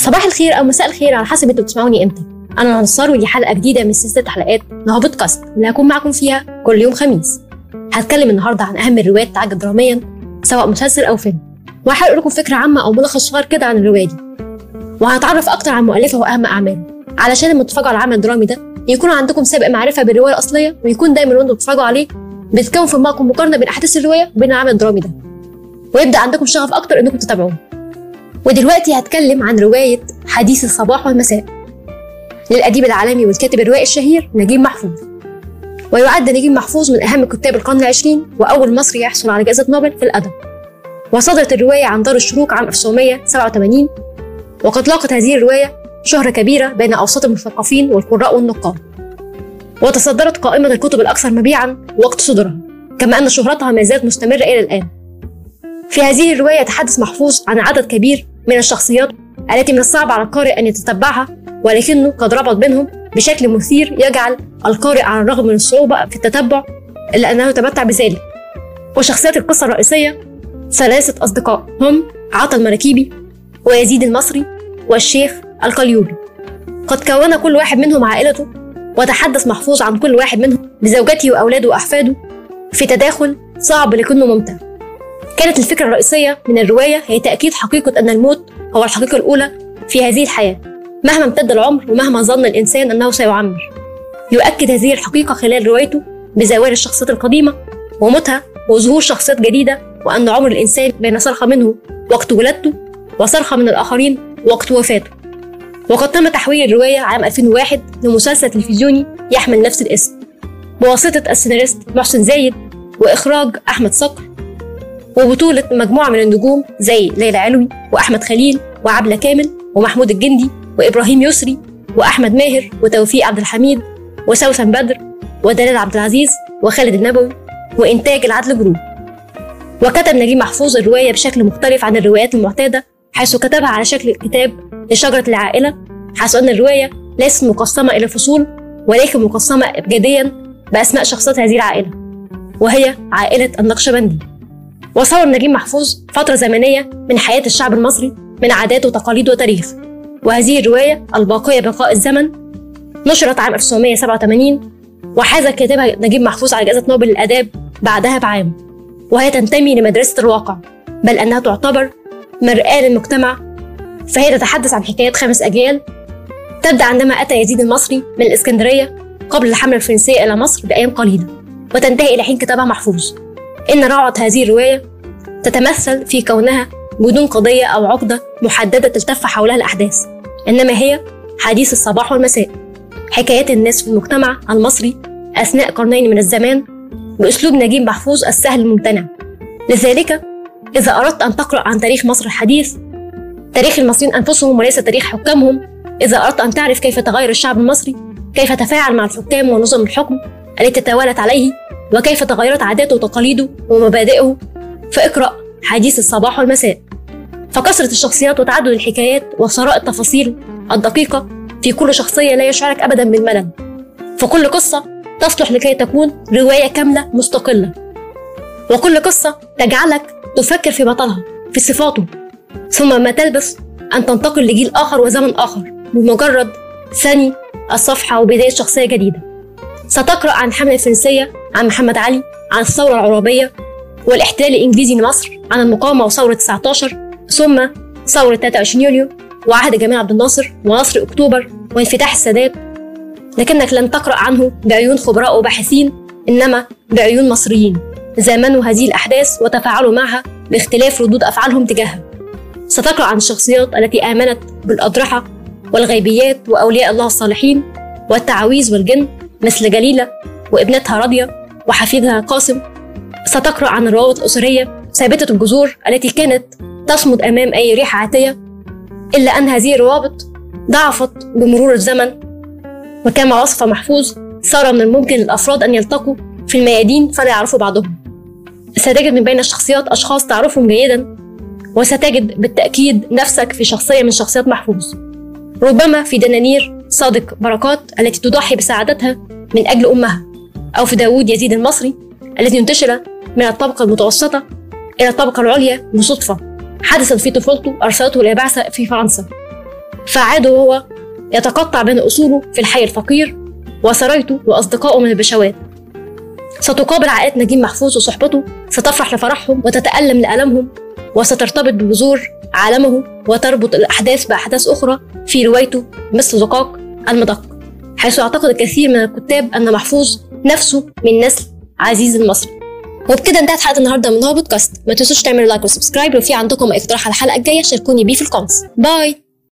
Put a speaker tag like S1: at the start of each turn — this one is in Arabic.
S1: صباح الخير أو مساء الخير على حسب أنتوا بتسمعوني إمتى. أنا نصار ودي حلقة جديدة من سلسلة حلقات نهو بودكاست. اللي هكون معاكم فيها كل يوم خميس. هتكلم النهارده عن أهم الروايات تعجب دراميا سواء مسلسل أو فيلم. وهحاول لكم فكرة عامة أو ملخص صغير كده عن الرواية دي. وهتعرف أكتر عن مؤلفها وأهم أعماله. علشان لما تتفرجوا على العمل الدرامي ده يكون عندكم سابق معرفة بالرواية الأصلية ويكون دايما وأنتم بتتفرجوا عليه بتكون في دماغكم مقارنة بين أحداث الرواية وبين العمل الدرامي ده. ويبدأ عندكم شغف أكتر إنكم تتابعوه. ودلوقتي هتكلم عن رواية حديث الصباح والمساء. للأديب العالمي والكاتب الروائي الشهير نجيب محفوظ. ويعد نجيب محفوظ من أهم كتاب القرن العشرين وأول مصري يحصل على جائزة نوبل في الأدب. وصدرت الرواية عن دار الشروق عام 1987 وقد لاقت هذه الرواية شهرة كبيرة بين أوساط المثقفين والقراء والنقاد. وتصدرت قائمة الكتب الأكثر مبيعا وقت صدورها كما أن شهرتها ما زالت مستمرة إلى الآن. في هذه الرواية يتحدث محفوظ عن عدد كبير من الشخصيات التي من الصعب على القارئ أن يتتبعها ولكنه قد ربط بينهم بشكل مثير يجعل القارئ على الرغم من الصعوبة في التتبع إلا أنه يتمتع بذلك. وشخصيات القصة الرئيسية ثلاثة أصدقاء هم عطا المراكيبي ويزيد المصري والشيخ القليوبي. قد كون كل واحد منهم عائلته وتحدث محفوظ عن كل واحد منهم بزوجته وأولاده وأحفاده في تداخل صعب لكنه ممتع. كانت الفكرة الرئيسية من الرواية هي تأكيد حقيقة أن الموت هو الحقيقة الأولى في هذه الحياة. مهما امتد العمر ومهما ظن الإنسان أنه سيعمر يؤكد هذه الحقيقة خلال روايته بزوال الشخصيات القديمة وموتها وظهور شخصيات جديدة وأن عمر الإنسان بين صرخة منه وقت ولادته وصرخة من الآخرين وقت وفاته. وقد تم تحويل الرواية عام 2001 لمسلسل تلفزيوني يحمل نفس الاسم. بواسطة السيناريست محسن زايد وإخراج أحمد صقر وبطولة مجموعة من النجوم زي ليلى علوي وأحمد خليل وعبلة كامل ومحمود الجندي وإبراهيم يسري وأحمد ماهر وتوفيق عبد الحميد وسوسن بدر ودلال عبد العزيز وخالد النبوي وإنتاج العدل جروب. وكتب نجيب محفوظ الرواية بشكل مختلف عن الروايات المعتادة حيث كتبها على شكل كتاب لشجرة العائلة حيث أن الرواية ليست مقسمة إلى فصول ولكن مقسمة إبجاديا بأسماء شخصيات هذه العائلة وهي عائلة النقشبندي. وصور نجيب محفوظ فترة زمنية من حياة الشعب المصري من عادات وتقاليد وتاريخ. وهذه الرواية الباقية بقاء الزمن. نشرت عام 1987 وحاز كاتبها نجيب محفوظ على جائزة نوبل للآداب بعدها بعام. وهي تنتمي لمدرسة الواقع بل أنها تعتبر مرآة للمجتمع. فهي تتحدث عن حكايات خمس أجيال. تبدأ عندما أتى يزيد المصري من الإسكندرية قبل الحملة الفرنسية إلى مصر بأيام قليلة وتنتهي إلى حين كتابها محفوظ. إن روعة هذه الرواية تتمثل في كونها بدون قضية أو عقدة محددة تلتف حولها الأحداث. إنما هي حديث الصباح والمساء. حكايات الناس في المجتمع المصري أثناء قرنين من الزمان بأسلوب نجيب محفوظ السهل الممتنع. لذلك إذا أردت أن تقرأ عن تاريخ مصر الحديث تاريخ المصريين أنفسهم وليس تاريخ حكامهم إذا أردت أن تعرف كيف تغير الشعب المصري كيف تفاعل مع الحكام ونظم الحكم التي تتوالت عليه وكيف تغيرت عاداته وتقاليده ومبادئه فاقرأ حديث الصباح والمساء. فكثرة الشخصيات وتعدد الحكايات وثراء التفاصيل الدقيقة في كل شخصية لا يشعرك أبدا بالملل. فكل قصة تصلح لكي تكون رواية كاملة مستقلة. وكل قصة تجعلك تفكر في بطلها في صفاته. ثم ما تلبس أن تنتقل لجيل آخر وزمن آخر بمجرد ثاني الصفحة وبداية شخصية جديدة. ستقرأ عن الحملة الفرنسية عن محمد علي عن الثورة العربية والاحتلال الإنجليزي لمصر عن المقاومة وثورة 19 ثم ثورة 23 يوليو وعهد جمال عبد الناصر ونصر أكتوبر وانفتاح السادات. لكنك لن تقرأ عنه بعيون خبراء وباحثين إنما بعيون مصريين. زامنوا هذه الأحداث وتفاعلوا معها باختلاف ردود أفعالهم تجاهها. ستقرأ عن الشخصيات التي آمنت بالأضرحة والغيبيات وأولياء الله الصالحين والتعاويذ والجن مثل جليلة وابنتها راضية وحفيدها قاسم ستقرأ عن الروابط الأسرية ثابتة الجذور التي كانت تصمد أمام أي ريح عاتية إلا أن هذه الروابط ضعفت بمرور الزمن. وكما وصف محفوظ صار من الممكن للأفراد أن يلتقوا في الميادين فلا يعرفوا بعضهم. ستجد من بين الشخصيات أشخاص تعرفهم جيدا وستجد بالتأكيد نفسك في شخصية من شخصيات محفوظ. ربما في دنانير صادق بركات التي تضحي بسعادتها من أجل أمها أو في داوود يزيد المصري الذي انتشل من الطبقة المتوسطة إلى الطبقة العليا بصدفة حدثت في طفولته أرسلته إلى بعثة في فرنسا. فعاد وهو يتقطع بين أصوله في الحي الفقير وسرايته وأصدقائه من البشوات. ستقابل عائلة نجيب محفوظ وصحبته ستفرح لفرحهم وتتألم لألمهم وسترتبط ببذور عالمه وتربط الأحداث بأحداث أخرى في روايته مثل زقاق المدق. حيث يعتقد الكثير من الكتاب أن محفوظ نفسه من نسل عزيز المصري وبكده انتهت حلقة النهارده من هو بودكاست. ما تنسوش تعملوا لايك و subscribe. لو في عندكم اقتراح على الحلقة الجاية شاركوني بيه في ال comments. bye!